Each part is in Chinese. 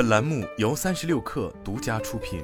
本栏目由三十六氪独家出品。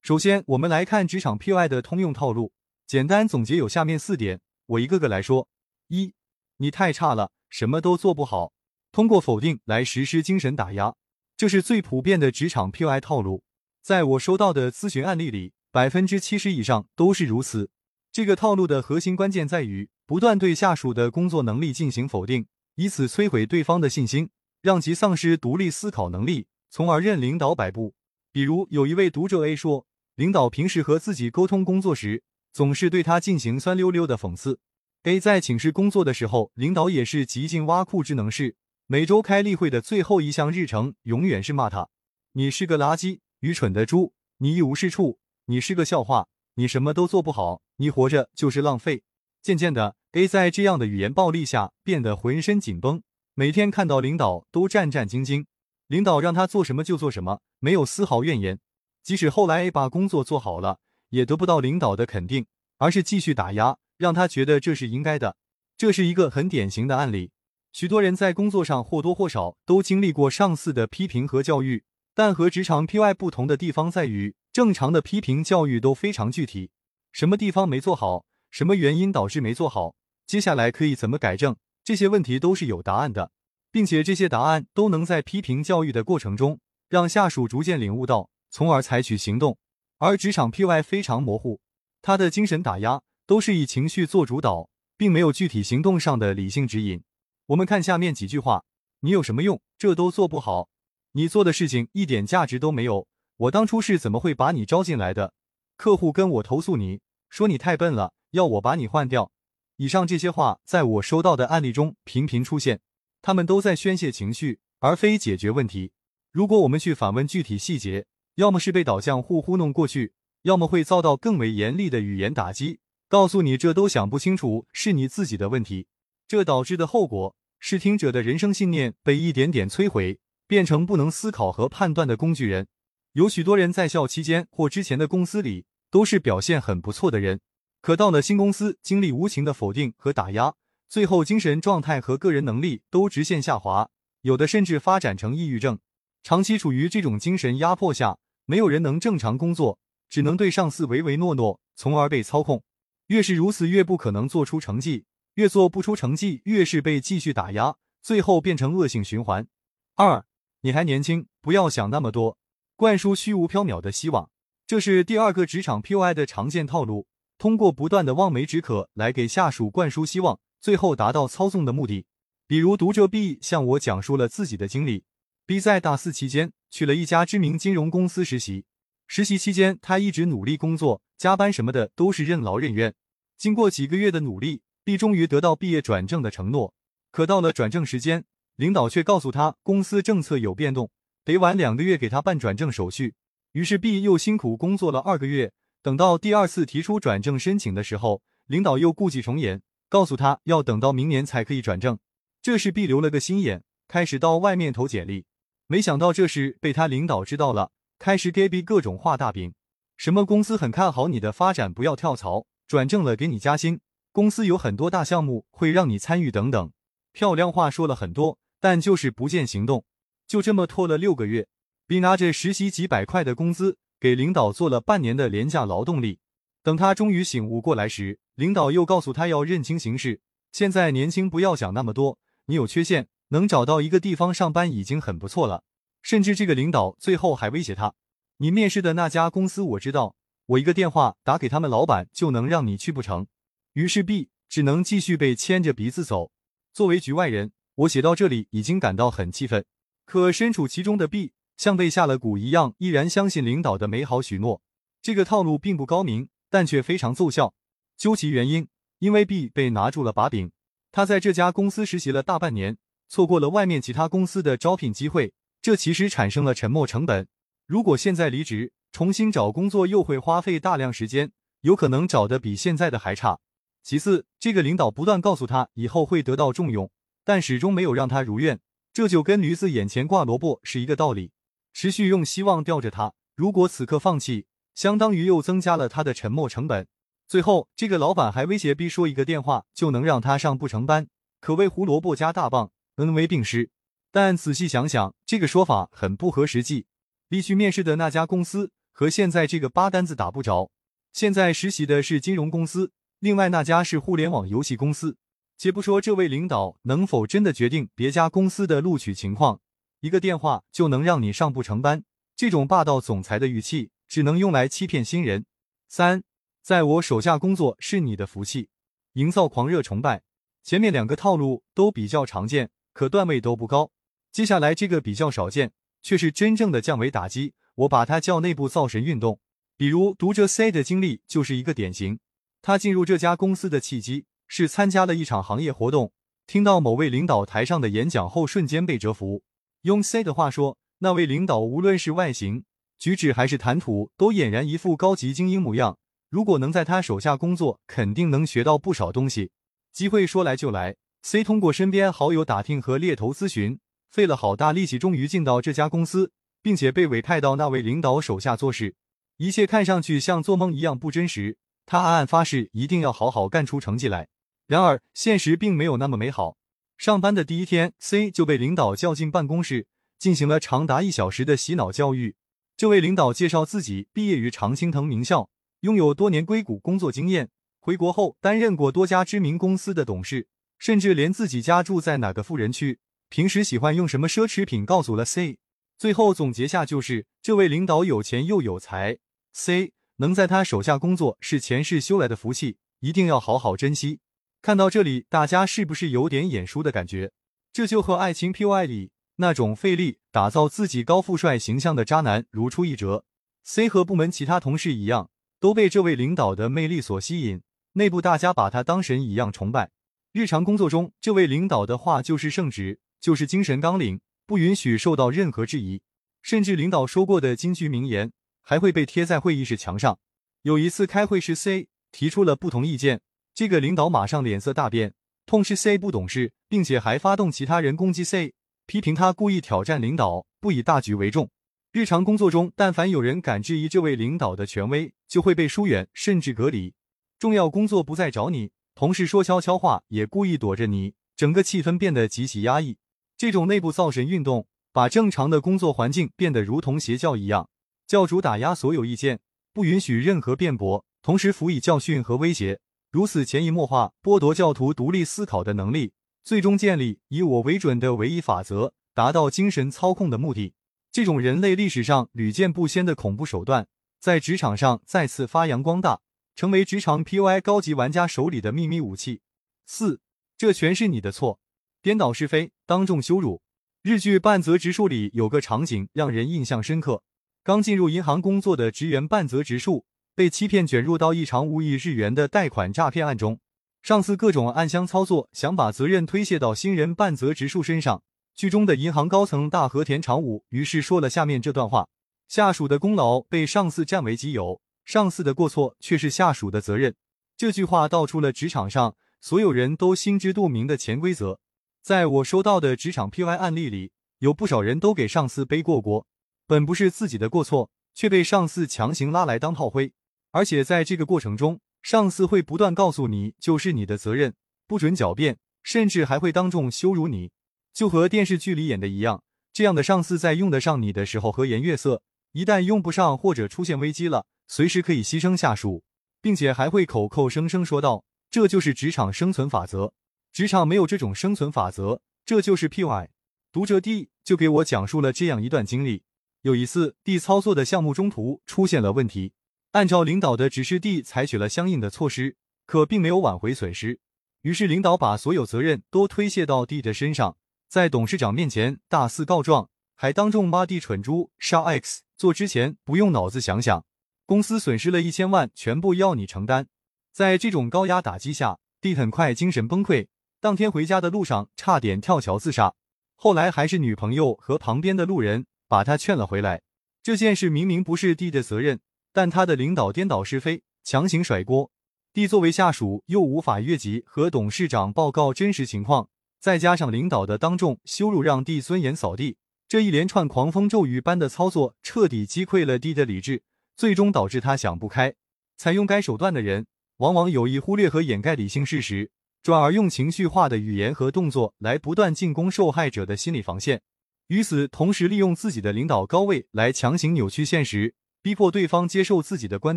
首先，我们来看职场 PUI 的通用套路，简单总结有下面四点，我一个个来说。一，你太差了，什么都做不好，通过否定来实施精神打压，这是最普遍的职场 PUI 套路。在我收到的咨询案例里，百分之七十以上都是如此。这个套路的核心关键在于不断对下属的工作能力进行否定，以此摧毁对方的信心，让其丧失独立思考能力，从而任领导摆布。比如，有一位读者 A 说，领导平时和自己沟通工作时，总是对他进行酸溜溜的讽刺。A 在寝室工作的时候，领导也是极尽挖苦之能事。每周开例会的最后一项日程，永远是骂他：“你是个垃圾，愚蠢的猪，你一无是处，你是个笑话，你什么都做不好，你活着就是浪费。”渐渐的，A 在这样的语言暴力下变得浑身紧绷，每天看到领导都战战兢兢。领导让他做什么就做什么，没有丝毫怨言。即使后来 A 把工作做好了，也得不到领导的肯定，而是继续打压。让他觉得这是应该的，这是一个很典型的案例。许多人在工作上或多或少都经历过上司的批评和教育，但和职场 PY 不同的地方在于，正常的批评教育都非常具体，什么地方没做好，什么原因导致没做好，接下来可以怎么改正，这些问题都是有答案的，并且这些答案都能在批评教育的过程中让下属逐渐领悟到，从而采取行动。而职场 PY 非常模糊，他的精神打压。都是以情绪做主导，并没有具体行动上的理性指引。我们看下面几句话：你有什么用？这都做不好，你做的事情一点价值都没有。我当初是怎么会把你招进来的？客户跟我投诉你说你太笨了，要我把你换掉。以上这些话在我收到的案例中频频出现，他们都在宣泄情绪，而非解决问题。如果我们去反问具体细节，要么是被导向互糊弄过去，要么会遭到更为严厉的语言打击。告诉你，这都想不清楚，是你自己的问题。这导致的后果是，听者的人生信念被一点点摧毁，变成不能思考和判断的工具人。有许多人在校期间或之前的公司里都是表现很不错的人，可到了新公司，经历无情的否定和打压，最后精神状态和个人能力都直线下滑，有的甚至发展成抑郁症。长期处于这种精神压迫下，没有人能正常工作，只能对上司唯唯诺诺，从而被操控。越是如此，越不可能做出成绩；越做不出成绩，越是被继续打压，最后变成恶性循环。二，你还年轻，不要想那么多，灌输虚无缥缈的希望，这是第二个职场 PUI 的常见套路。通过不断的望梅止渴来给下属灌输希望，最后达到操纵的目的。比如读者 B 向我讲述了自己的经历：B 在大四期间去了一家知名金融公司实习，实习期间他一直努力工作，加班什么的都是任劳任怨。经过几个月的努力，B 终于得到毕业转正的承诺。可到了转正时间，领导却告诉他公司政策有变动，得晚两个月给他办转正手续。于是 B 又辛苦工作了二个月。等到第二次提出转正申请的时候，领导又故伎重演，告诉他要等到明年才可以转正。这时 B 留了个心眼，开始到外面投简历。没想到这事被他领导知道了，开始给 B 各种画大饼，什么公司很看好你的发展，不要跳槽。转正了，给你加薪，公司有很多大项目会让你参与等等，漂亮话说了很多，但就是不见行动。就这么拖了六个月，B 拿着实习几百块的工资，给领导做了半年的廉价劳动力。等他终于醒悟过来时，领导又告诉他要认清形势，现在年轻不要想那么多，你有缺陷，能找到一个地方上班已经很不错了。甚至这个领导最后还威胁他，你面试的那家公司我知道。我一个电话打给他们老板就能让你去不成，于是 B 只能继续被牵着鼻子走。作为局外人，我写到这里已经感到很气愤。可身处其中的 B 像被下了蛊一样，依然相信领导的美好许诺。这个套路并不高明，但却非常奏效。究其原因，因为 B 被拿住了把柄。他在这家公司实习了大半年，错过了外面其他公司的招聘机会，这其实产生了沉没成本。如果现在离职，重新找工作又会花费大量时间，有可能找的比现在的还差。其次，这个领导不断告诉他以后会得到重用，但始终没有让他如愿，这就跟驴子眼前挂萝卜是一个道理。持续用希望吊着他，如果此刻放弃，相当于又增加了他的沉没成本。最后，这个老板还威胁逼说一个电话就能让他上不成班，可谓胡萝卜加大棒，恩威并施。但仔细想想，这个说法很不合实际。离去面试的那家公司和现在这个八竿子打不着。现在实习的是金融公司，另外那家是互联网游戏公司。且不说这位领导能否真的决定别家公司的录取情况，一个电话就能让你上不成班，这种霸道总裁的语气只能用来欺骗新人。三，在我手下工作是你的福气，营造狂热崇拜。前面两个套路都比较常见，可段位都不高。接下来这个比较少见，却是真正的降维打击。我把它叫内部造神运动。比如读者 C 的经历就是一个典型。他进入这家公司的契机是参加了一场行业活动，听到某位领导台上的演讲后，瞬间被折服。用 C 的话说，那位领导无论是外形、举止还是谈吐，都俨然一副高级精英模样。如果能在他手下工作，肯定能学到不少东西。机会说来就来，C 通过身边好友打听和猎头咨询。费了好大力气，终于进到这家公司，并且被委派到那位领导手下做事。一切看上去像做梦一样不真实。他暗暗发誓，一定要好好干出成绩来。然而，现实并没有那么美好。上班的第一天，C 就被领导叫进办公室，进行了长达一小时的洗脑教育。这位领导介绍自己毕业于常青藤名校，拥有多年硅谷工作经验，回国后担任过多家知名公司的董事，甚至连自己家住在哪个富人区。平时喜欢用什么奢侈品？告诉了 C，最后总结下就是这位领导有钱又有才，C 能在他手下工作是前世修来的福气，一定要好好珍惜。看到这里，大家是不是有点眼熟的感觉？这就和爱情 PUI 里那种费力打造自己高富帅形象的渣男如出一辙。C 和部门其他同事一样，都被这位领导的魅力所吸引，内部大家把他当神一样崇拜。日常工作中，这位领导的话就是圣旨。就是精神纲领，不允许受到任何质疑，甚至领导说过的金句名言还会被贴在会议室墙上。有一次开会时，C 提出了不同意见，这个领导马上脸色大变，痛斥 C 不懂事，并且还发动其他人攻击 C，批评他故意挑战领导，不以大局为重。日常工作中，但凡有人敢质疑这位领导的权威，就会被疏远甚至隔离。重要工作不再找你，同事说悄悄话也故意躲着你，整个气氛变得极其压抑。这种内部造神运动，把正常的工作环境变得如同邪教一样。教主打压所有意见，不允许任何辩驳，同时辅以教训和威胁，如此潜移默化剥夺教徒独立思考的能力，最终建立以我为准的唯一法则，达到精神操控的目的。这种人类历史上屡见不鲜的恐怖手段，在职场上再次发扬光大，成为职场 PUI 高级玩家手里的秘密武器。四，这全是你的错。颠倒是非，当众羞辱。日剧《半泽直树》里有个场景让人印象深刻：刚进入银行工作的职员半泽直树被欺骗，卷入到一场五亿日元的贷款诈骗案中。上司各种暗箱操作，想把责任推卸到新人半泽直树身上。剧中的银行高层大和田常武于是说了下面这段话：下属的功劳被上司占为己有，上司的过错却是下属的责任。这句话道出了职场上所有人都心知肚明的潜规则。在我收到的职场 PY 案例里，有不少人都给上司背过锅，本不是自己的过错，却被上司强行拉来当炮灰。而且在这个过程中，上司会不断告诉你就是你的责任，不准狡辩，甚至还会当众羞辱你，就和电视剧里演的一样。这样的上司在用得上你的时候和颜悦色，一旦用不上或者出现危机了，随时可以牺牲下属，并且还会口口声声说道这就是职场生存法则。职场没有这种生存法则，这就是 PY。读者 D 就给我讲述了这样一段经历：有一次，D 操作的项目中途出现了问题，按照领导的指示，D 采取了相应的措施，可并没有挽回损失。于是，领导把所有责任都推卸到 D 的身上，在董事长面前大肆告状，还当众骂 D 蠢猪、杀 X，做之前不用脑子想想，公司损失了一千万，全部要你承担。在这种高压打击下，D 很快精神崩溃。当天回家的路上，差点跳桥自杀。后来还是女朋友和旁边的路人把他劝了回来。这件事明明不是弟的责任，但他的领导颠倒是非，强行甩锅。弟作为下属，又无法越级和董事长报告真实情况，再加上领导的当众羞辱，让弟尊严扫地。这一连串狂风骤雨般的操作，彻底击溃了弟的理智，最终导致他想不开。采用该手段的人，往往有意忽略和掩盖理性事实。转而用情绪化的语言和动作来不断进攻受害者的心理防线。与此同时，利用自己的领导高位来强行扭曲现实，逼迫对方接受自己的观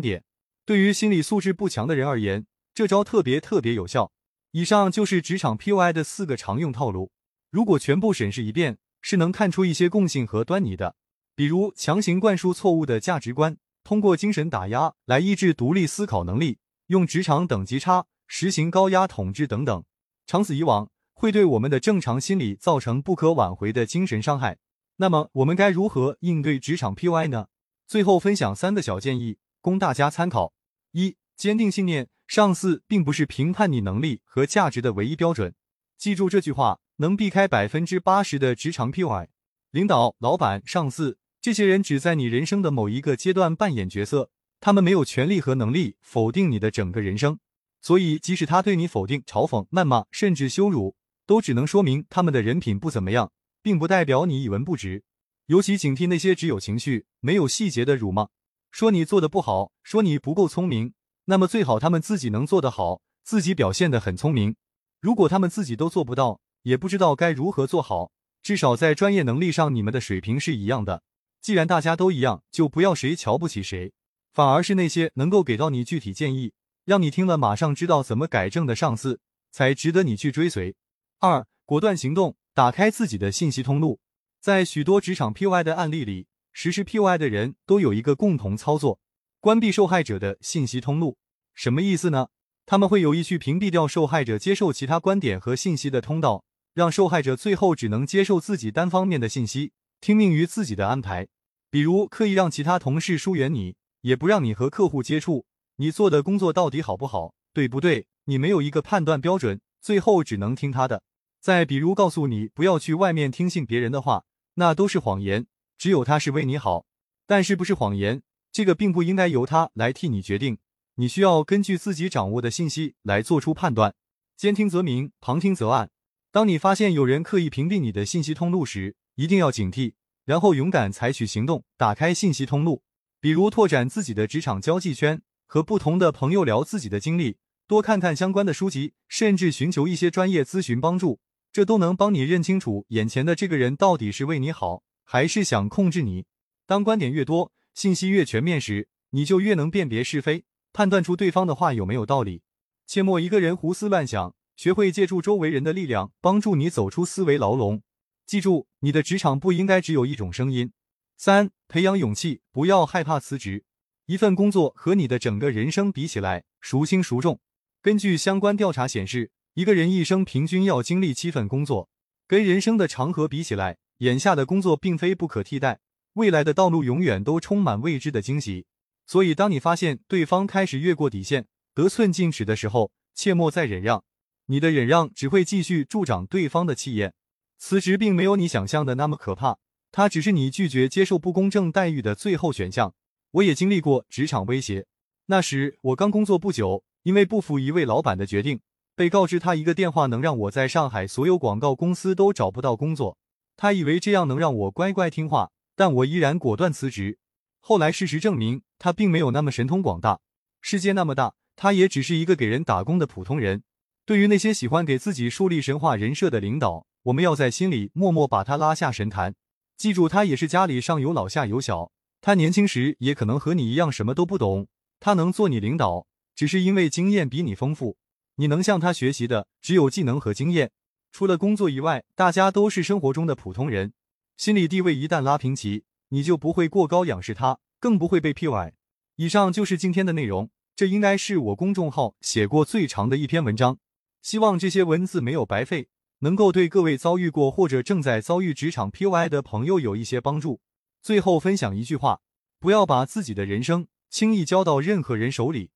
点。对于心理素质不强的人而言，这招特别特别有效。以上就是职场 PUI 的四个常用套路。如果全部审视一遍，是能看出一些共性和端倪的。比如强行灌输错误的价值观，通过精神打压来抑制独立思考能力，用职场等级差实行高压统治等等。长此以往，会对我们的正常心理造成不可挽回的精神伤害。那么，我们该如何应对职场 PUI 呢？最后分享三个小建议，供大家参考：一、坚定信念，上司并不是评判你能力和价值的唯一标准。记住这句话，能避开百分之八十的职场 PUI。领导、老板、上司。这些人只在你人生的某一个阶段扮演角色，他们没有权利和能力否定你的整个人生。所以，即使他对你否定、嘲讽、谩骂，甚至羞辱，都只能说明他们的人品不怎么样，并不代表你一文不值。尤其警惕那些只有情绪没有细节的辱骂，说你做的不好，说你不够聪明。那么最好他们自己能做得好，自己表现得很聪明。如果他们自己都做不到，也不知道该如何做好，至少在专业能力上，你们的水平是一样的。既然大家都一样，就不要谁瞧不起谁，反而是那些能够给到你具体建议，让你听了马上知道怎么改正的上司，才值得你去追随。二，果断行动，打开自己的信息通路。在许多职场 PUI 的案例里，实施 PUI 的人都有一个共同操作：关闭受害者的信息通路。什么意思呢？他们会有意去屏蔽掉受害者接受其他观点和信息的通道，让受害者最后只能接受自己单方面的信息，听命于自己的安排。比如刻意让其他同事疏远你，也不让你和客户接触，你做的工作到底好不好，对不对？你没有一个判断标准，最后只能听他的。再比如告诉你不要去外面听信别人的话，那都是谎言，只有他是为你好。但是不是谎言，这个并不应该由他来替你决定，你需要根据自己掌握的信息来做出判断。兼听则明，旁听则暗。当你发现有人刻意屏蔽你的信息通路时，一定要警惕。然后勇敢采取行动，打开信息通路，比如拓展自己的职场交际圈，和不同的朋友聊自己的经历，多看看相关的书籍，甚至寻求一些专业咨询帮助，这都能帮你认清楚眼前的这个人到底是为你好，还是想控制你。当观点越多，信息越全面时，你就越能辨别是非，判断出对方的话有没有道理。切莫一个人胡思乱想，学会借助周围人的力量，帮助你走出思维牢笼。记住，你的职场不应该只有一种声音。三、培养勇气，不要害怕辞职。一份工作和你的整个人生比起来，孰轻孰重？根据相关调查显示，一个人一生平均要经历七份工作，跟人生的长河比起来，眼下的工作并非不可替代。未来的道路永远都充满未知的惊喜。所以，当你发现对方开始越过底线，得寸进尺的时候，切莫再忍让。你的忍让只会继续助长对方的气焰。辞职并没有你想象的那么可怕，它只是你拒绝接受不公正待遇的最后选项。我也经历过职场威胁，那时我刚工作不久，因为不服一位老板的决定，被告知他一个电话能让我在上海所有广告公司都找不到工作。他以为这样能让我乖乖听话，但我依然果断辞职。后来事实证明，他并没有那么神通广大。世界那么大，他也只是一个给人打工的普通人。对于那些喜欢给自己树立神话人设的领导，我们要在心里默默把他拉下神坛，记住他也是家里上有老下有小，他年轻时也可能和你一样什么都不懂，他能做你领导，只是因为经验比你丰富，你能向他学习的只有技能和经验，除了工作以外，大家都是生活中的普通人，心理地位一旦拉平齐，你就不会过高仰视他，更不会被 PUI。以上就是今天的内容，这应该是我公众号写过最长的一篇文章，希望这些文字没有白费。能够对各位遭遇过或者正在遭遇职场 PUI 的朋友有一些帮助。最后分享一句话：不要把自己的人生轻易交到任何人手里。